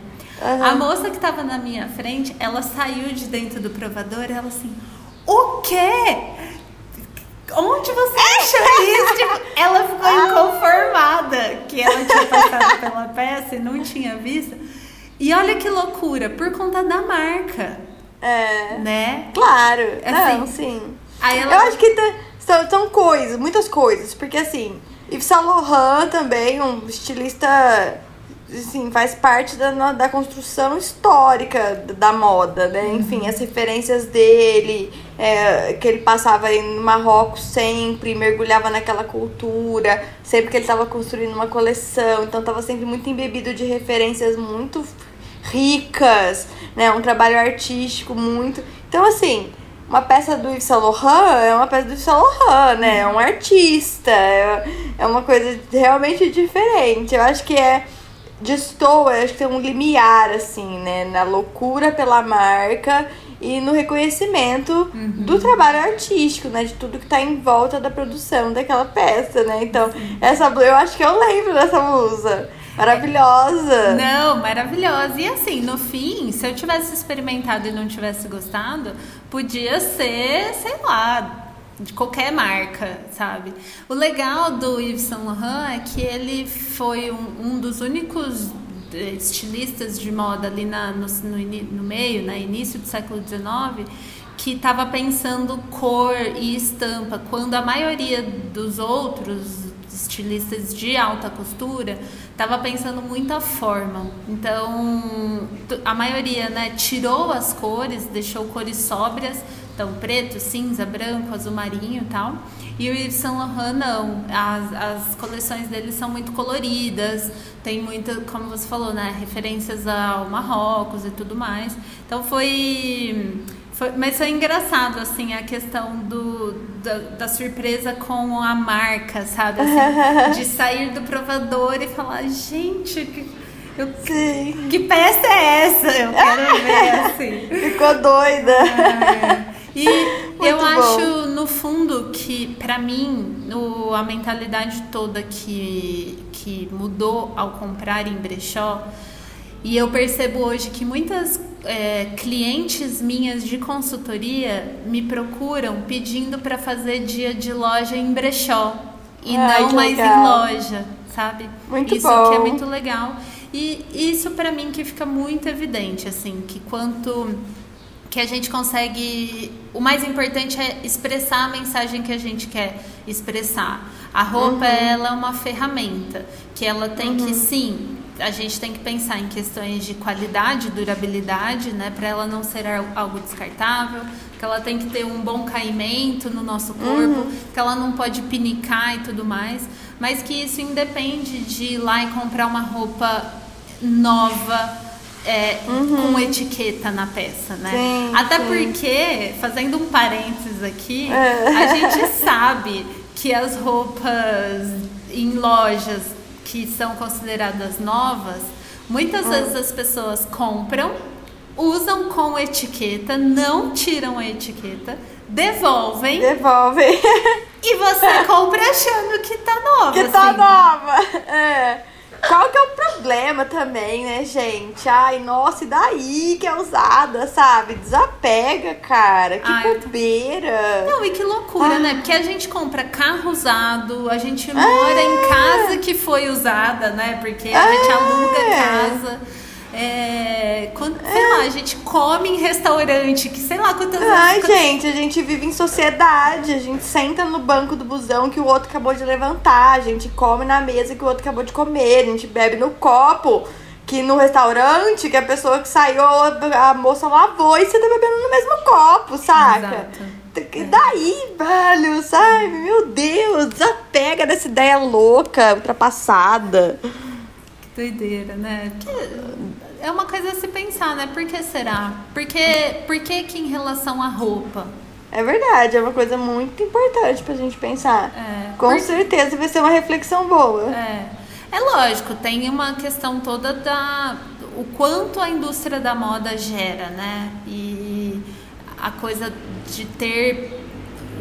Aham. A moça que tava na minha frente, ela saiu de dentro do provador e ela assim, o quê? Onde você achou isso? Tipo, ela ficou inconformada que ela tinha passado pela peça e não tinha visto. E olha que loucura, por conta da marca, É. né? Claro, Assim, não, sim. Aí ela Eu acho que são, são coisas, muitas coisas, porque assim, Yves Saint Laurent também, um estilista, assim, faz parte da, da construção histórica da moda, né? Enfim, as referências dele, é, que ele passava no Marrocos sempre, mergulhava naquela cultura, sempre que ele estava construindo uma coleção, então estava sempre muito embebido de referências muito ricas, né? Um trabalho artístico muito. Então, assim, uma peça do Yves Saint Laurent é uma peça do Yves Saint Laurent, né? É um artista, é, é uma coisa realmente diferente. Eu acho que é destoa, acho que tem um limiar, assim, né? Na loucura pela marca e no reconhecimento do trabalho artístico, né? De tudo que tá em volta da produção daquela peça, né? Então, essa blusa, eu acho que eu lembro dessa blusa. Maravilhosa. Não, maravilhosa. E assim, no fim, se eu tivesse experimentado e não tivesse gostado, podia ser, sei lá, de qualquer marca, sabe? O legal do Yves Saint Laurent é que ele foi um, um dos únicos eh, estilistas de moda ali na, no, no, meio, né, início do século XIX, que estava pensando cor e estampa, quando a maioria dos outros estilistas de alta costura estava pensando muito a forma. Então, a maioria, né, tirou as cores, deixou cores sóbrias, então preto, cinza, branco, azul marinho e tal. E o Yves Saint Laurent não. As, as coleções dele são muito coloridas, tem muita, como você falou, né, referências ao Marrocos e tudo mais. Então foi foi, mas foi engraçado, assim, a questão do, da, da surpresa com a marca, sabe? Assim, [LAUGHS] de sair do provador e falar, gente, que, eu, Sim. que peça é essa? Eu quero ver, assim. [LAUGHS] Ficou doida. É. E [LAUGHS] eu bom. acho, no fundo, que pra mim, a mentalidade toda que, que mudou ao comprar em brechó, e eu percebo hoje que muitas é, clientes minhas de consultoria me procuram pedindo para fazer dia de loja em brechó e Ai, não mais em loja, sabe? Muito isso bom. que é muito legal. E isso para mim que fica muito evidente, assim, que quanto que a gente consegue. O mais importante é expressar a mensagem que a gente quer expressar. A roupa, ela é uma ferramenta que ela tem que sim. A gente tem que pensar em questões de qualidade, durabilidade, né, para ela não ser al- algo descartável, que ela tem que ter um bom caimento no nosso corpo, que ela não pode pinicar e tudo mais, mas que isso independe de ir lá e comprar uma roupa nova, é, com etiqueta na peça, né? Sim, Até sim. porque, fazendo um parênteses aqui, É. a gente sabe que as roupas em lojas que são consideradas novas, muitas vezes as pessoas compram, usam com etiqueta, não tiram a etiqueta, devolvem Devolve. [LAUGHS] e você compra achando que tá nova. que tá assim. nova. É. Qual que é o problema também, né, gente? Ai, nossa, e daí que é usada, sabe? Desapega, cara. Que Ai, bobeira. Não, e que loucura, Ah. né? Porque a gente compra carro usado, a gente mora em casa que foi usada, né? Porque a gente É. aluga casa. É, quando, sei é. lá, a gente come em restaurante, que sei lá quantas. Ai, gente, a gente vive em sociedade, a gente senta no banco do busão que o outro acabou de levantar, a gente come na mesa que o outro acabou de comer, a gente bebe no copo que no restaurante, que a pessoa que saiu, a moça lavou e você tá bebendo no mesmo copo, saca? Exato. Daí, velho, sabe? Meu Deus, desapega dessa ideia louca, ultrapassada. Que doideira, né? É uma coisa a se pensar, né? Por que será? Porque, por que que em relação à roupa? É verdade, é uma coisa muito importante pra gente pensar. É, Com certeza vai ser uma reflexão boa. É. É lógico, tem uma questão toda da o quanto a indústria da moda gera, né? E a coisa de ter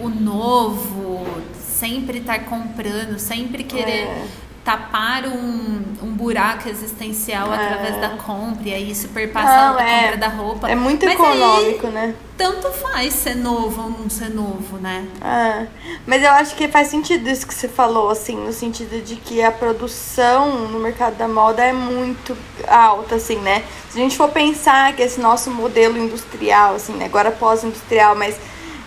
o novo, sempre estar comprando, sempre querer é tapar um, um buraco existencial é. através da compra e aí superpassar a é, compra da roupa. É muito Mas econômico, aí, né? Tanto faz ser novo ou não ser novo, né? É. Mas eu acho que faz sentido isso que você falou, assim, no sentido de que a produção no mercado da moda é muito alta, assim, né? Se a gente for pensar que esse nosso modelo industrial, assim, né? agora pós-industrial, mas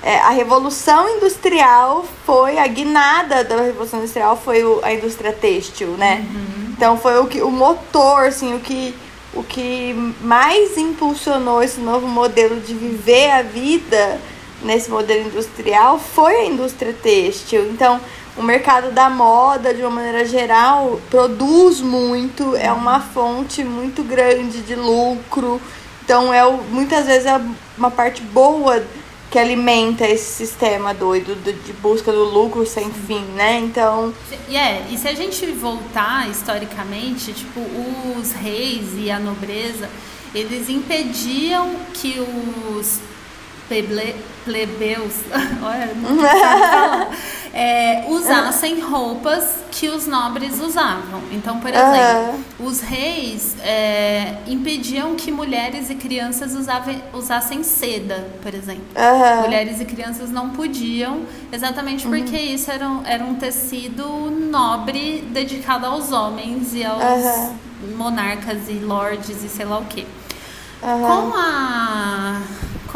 é, a revolução industrial foi a guinada da revolução industrial foi o, a indústria têxtil, né? Uhum. Então foi o que o motor, assim, o que o que mais impulsionou esse novo modelo de viver a vida nesse modelo industrial foi a indústria têxtil. Então, o mercado da moda, de uma maneira geral, produz muito, é uma fonte muito grande de lucro. Então, é muitas vezes é uma parte boa que alimenta esse sistema doido de busca do lucro sem fim, né? Então. Yeah, e se a gente voltar historicamente, tipo, os reis e a nobreza, eles impediam que os plebeus [LAUGHS] olha, não [LAUGHS] falar, é, usassem roupas que os nobres usavam. Então, por exemplo, uhum. os reis é, impediam que mulheres e crianças usavem, usassem seda, por exemplo. Uhum. Mulheres e crianças não podiam, exatamente porque uhum. isso era, era um tecido nobre dedicado aos homens e aos monarcas e lords e sei lá o que. Com a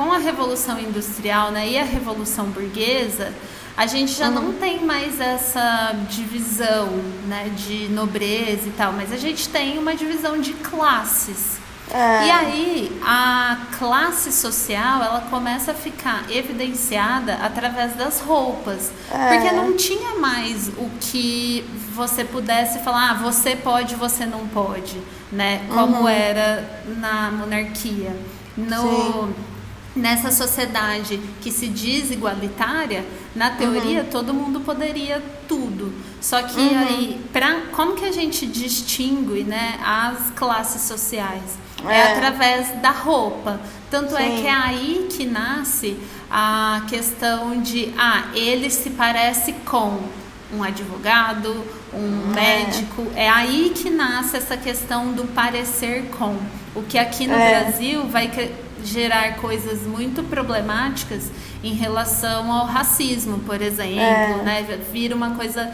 com a Revolução Industrial né, e a Revolução Burguesa, a gente já uhum. não tem mais essa divisão né, de nobreza e tal, mas a gente tem uma divisão de classes. É. E aí a classe social ela começa a ficar evidenciada através das roupas, é. porque não tinha mais o que você pudesse falar, ah, você pode, você não pode, né? Como uhum. era na monarquia. No, Sim nessa sociedade que se diz igualitária, na teoria uhum. todo mundo poderia tudo. Só que uhum. aí, pra, como que a gente distingue né, as classes sociais? É, é através da roupa. Tanto é Sim. é que é aí que nasce a questão de, ah, ele se parece com um advogado, um é. médico. É aí que nasce essa questão do parecer com. O que aqui no é. Brasil vai gerar coisas muito problemáticas em relação ao racismo, por exemplo, é. né? Vira uma coisa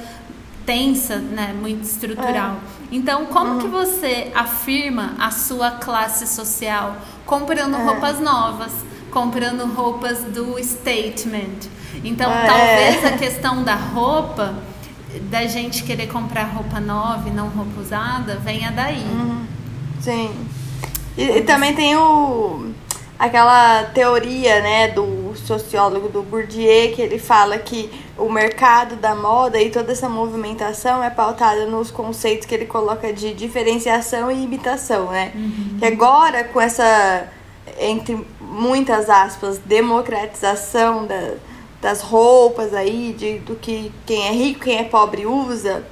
tensa, né, muito estrutural. É. Então, como uhum. que você afirma a sua classe social comprando é. roupas novas, comprando roupas do statement? Então, é. talvez a questão da roupa, da gente querer comprar roupa nova e não roupa usada, venha daí. Uhum. Sim. E, e também tem o aquela teoria, né, do sociólogo do Bourdieu, que ele fala que o mercado da moda e toda essa movimentação é pautada nos conceitos que ele coloca de diferenciação e imitação, né? Uhum. Que agora com essa entre muitas aspas democratização da, das roupas aí, de, do que quem é rico, quem é pobre usa,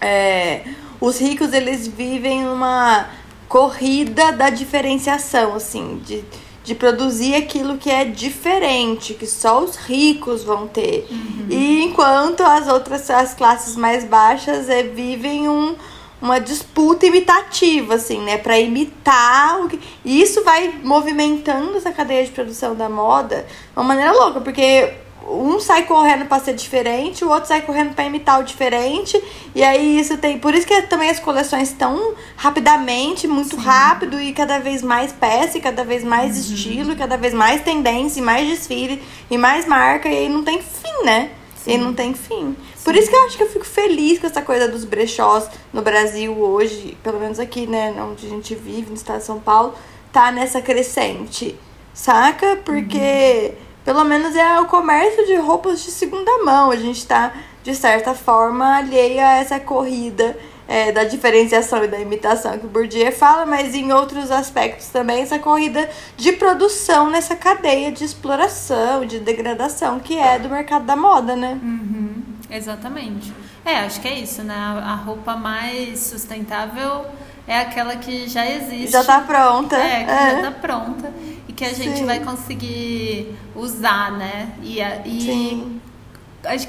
é, os ricos eles vivem uma corrida da diferenciação, assim, de de produzir aquilo que é diferente, que só os ricos vão ter. Uhum. E enquanto as outras as classes mais baixas é, vivem um, uma disputa imitativa, assim, né? Para imitar o que. E isso vai movimentando essa cadeia de produção da moda de uma maneira louca, porque um sai correndo para ser diferente, o outro sai correndo para imitar o diferente. E aí isso tem. Por isso que também as coleções estão rapidamente, muito Sim. rápido e cada vez mais peça, e cada vez mais uhum. estilo, e cada vez mais tendência, e mais desfile, e mais marca, e aí não tem fim, né? Sim. E não tem fim. Sim. Por isso que eu acho que eu fico feliz com essa coisa dos brechós no Brasil hoje, pelo menos aqui, né, onde a gente vive, no estado de São Paulo, tá nessa crescente, saca? Porque. Uhum pelo menos é o comércio de roupas de segunda mão. A gente está, de certa forma, alheio a essa corrida é, da diferenciação e da imitação que o Bourdieu fala, mas em outros aspectos também, essa corrida de produção nessa cadeia de exploração, de degradação que é do mercado da moda, né? Uhum, exatamente. É, acho que é isso, né? A roupa mais sustentável é aquela que já existe. Já está pronta. É, que é. já está pronta que a gente Sim. vai conseguir usar, né? E, e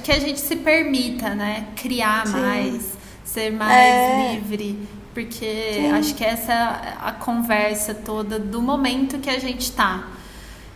que a gente se permita, né? Criar Sim. mais, ser mais é. livre. Porque Sim. acho que essa é a conversa toda do momento que a gente tá.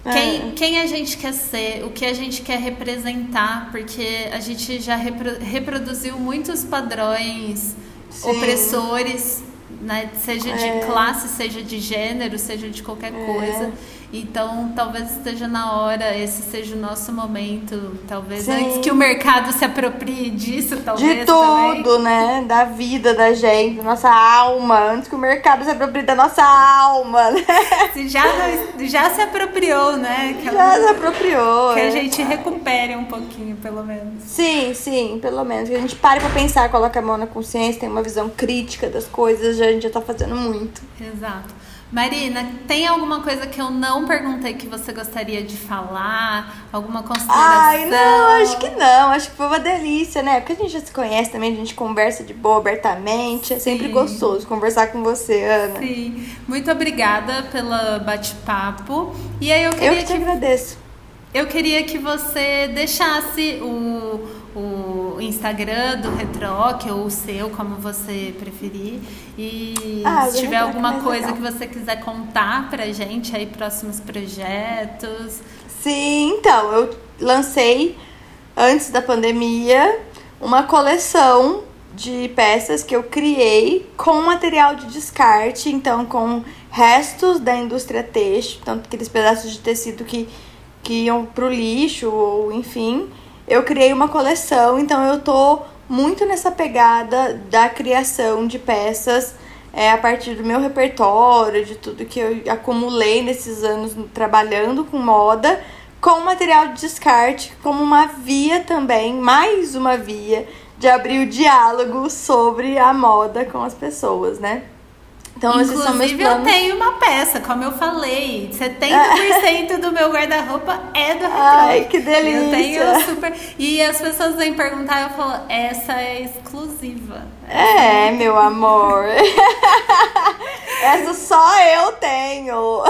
É. Quem, quem a gente quer ser, o que a gente quer representar, porque a gente já repro, reproduziu muitos padrões Sim. opressores, né? seja de é. classe, seja de gênero, seja de qualquer é. coisa. Então, talvez esteja na hora, esse seja o nosso momento, talvez Sim. antes que o mercado se aproprie disso, talvez. De tudo, também. né? Da vida da gente, nossa alma, antes que o mercado se aproprie da nossa alma, né? Se já, já se apropriou, né? Que já se apropriou. Que é. a gente recupere um pouquinho, pelo menos. Sim, sim, pelo menos. Que a gente pare pra pensar, coloque a mão na consciência, tem uma visão crítica das coisas, já, a gente já tá fazendo muito. Exato. Marina, tem alguma coisa que eu não perguntei que você gostaria de falar? Alguma consideração? Ai, não, acho que não. Acho que foi uma delícia, né? Porque a gente já se conhece também, a gente conversa de boa, abertamente. É sempre Sim. gostoso conversar com você, Ana. Sim. Muito obrigada pelo bate-papo. E aí eu queria eu que te que... agradeço. Eu queria que você deixasse o, o Instagram do Retroc ou o seu, como você preferir. E ah, se tiver alguma coisa legal. que você quiser contar pra gente aí, próximos projetos. Sim, então, eu lancei antes da pandemia uma coleção de peças que eu criei com material de descarte, então com restos da indústria têxtil, tanto aqueles pedaços de tecido que que iam pro lixo ou enfim, eu criei uma coleção, então eu tô muito nessa pegada da criação de peças é, a partir do meu repertório, de tudo que eu acumulei nesses anos trabalhando com moda, com material de descarte, como uma via também, mais uma via de abrir o diálogo sobre a moda com as pessoas, né? Então, Inclusive, esses são meus planos. eu tenho uma peça, como eu falei. 70% do meu guarda-roupa é do Retro. Ai, que delícia! Eu tenho super. E as pessoas vêm perguntar, eu falo, essa é exclusiva. É, meu amor. [LAUGHS] essa só eu tenho.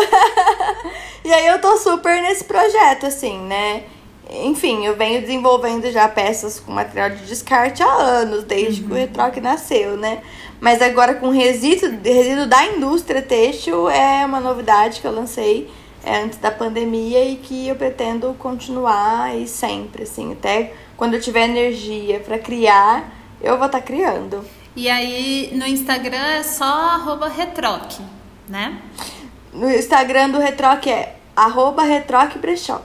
[LAUGHS] e aí eu tô super nesse projeto, assim, né? Enfim, eu venho desenvolvendo já peças com material de descarte há anos, desde uhum. que o Retroc nasceu, né? Mas agora com resíduo, resíduo da indústria têxtil é uma novidade que eu lancei é, antes da pandemia e que eu pretendo continuar e sempre, assim, até quando eu tiver energia para criar, eu vou estar tá criando. E aí no Instagram é só arroba retroc, né? No Instagram do Retroc é arroba retroc brechó.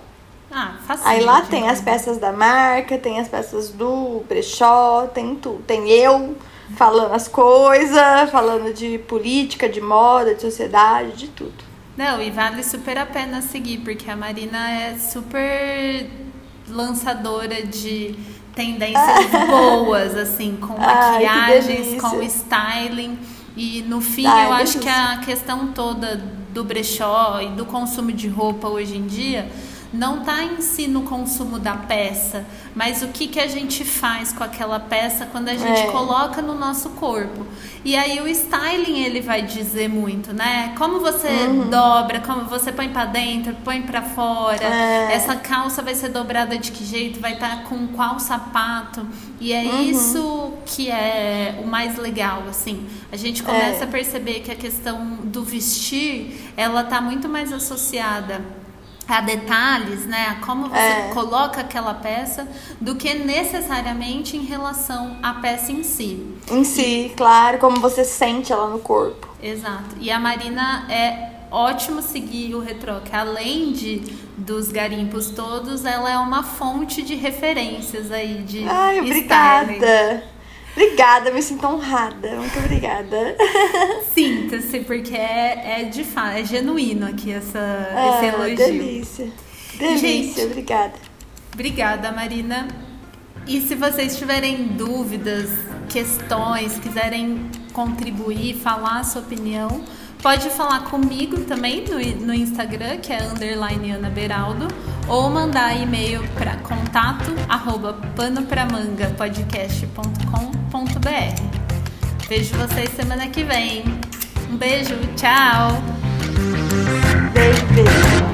Ah, facinho, Aí lá tem as peças da marca, tem as peças do brechó, tem tudo. Tem eu, falando as coisas, falando de política, de moda, de sociedade, de tudo. Não, e vale super a pena seguir, porque a Marina é super lançadora de tendências boas, assim, com [LAUGHS] maquiagens, com styling. E no fim, Ai, eu acho que a questão toda do brechó e do consumo de roupa hoje em dia não está em si no consumo da peça, mas o que, que a gente faz com aquela peça quando a gente é. coloca no nosso corpo. E aí o styling ele vai dizer muito, né? Como você uhum. dobra, como você põe para dentro, põe para fora. É. Essa calça vai ser dobrada de que jeito, vai estar tá com qual sapato. E é uhum. isso que é o mais legal, assim. A gente começa é. a perceber que a questão do vestir, ela tá muito mais associada a detalhes, né, a como você É. coloca aquela peça, do que necessariamente em relação à peça em si. Em si, claro, como você sente ela no corpo. Exato. E a Marina é ótimo seguir o Retroc. Além de dos garimpos todos, ela é uma fonte de referências aí de Ai, styling. Obrigada. Me sinto honrada. Muito obrigada. [LAUGHS] Sinta-se, porque é, é de fato, é genuíno aqui essa, Ah, esse elogio. delícia. Delícia, Gente. obrigada. Obrigada, Marina. E se vocês tiverem dúvidas, questões, quiserem contribuir, falar a sua opinião, pode falar comigo também no, no Instagram, que é underline Ana Beraldo, ou mandar e-mail para contato arroba panopramangapodcast.com.br. Vejo vocês semana que vem. Um beijo, tchau! Beijo, beijo.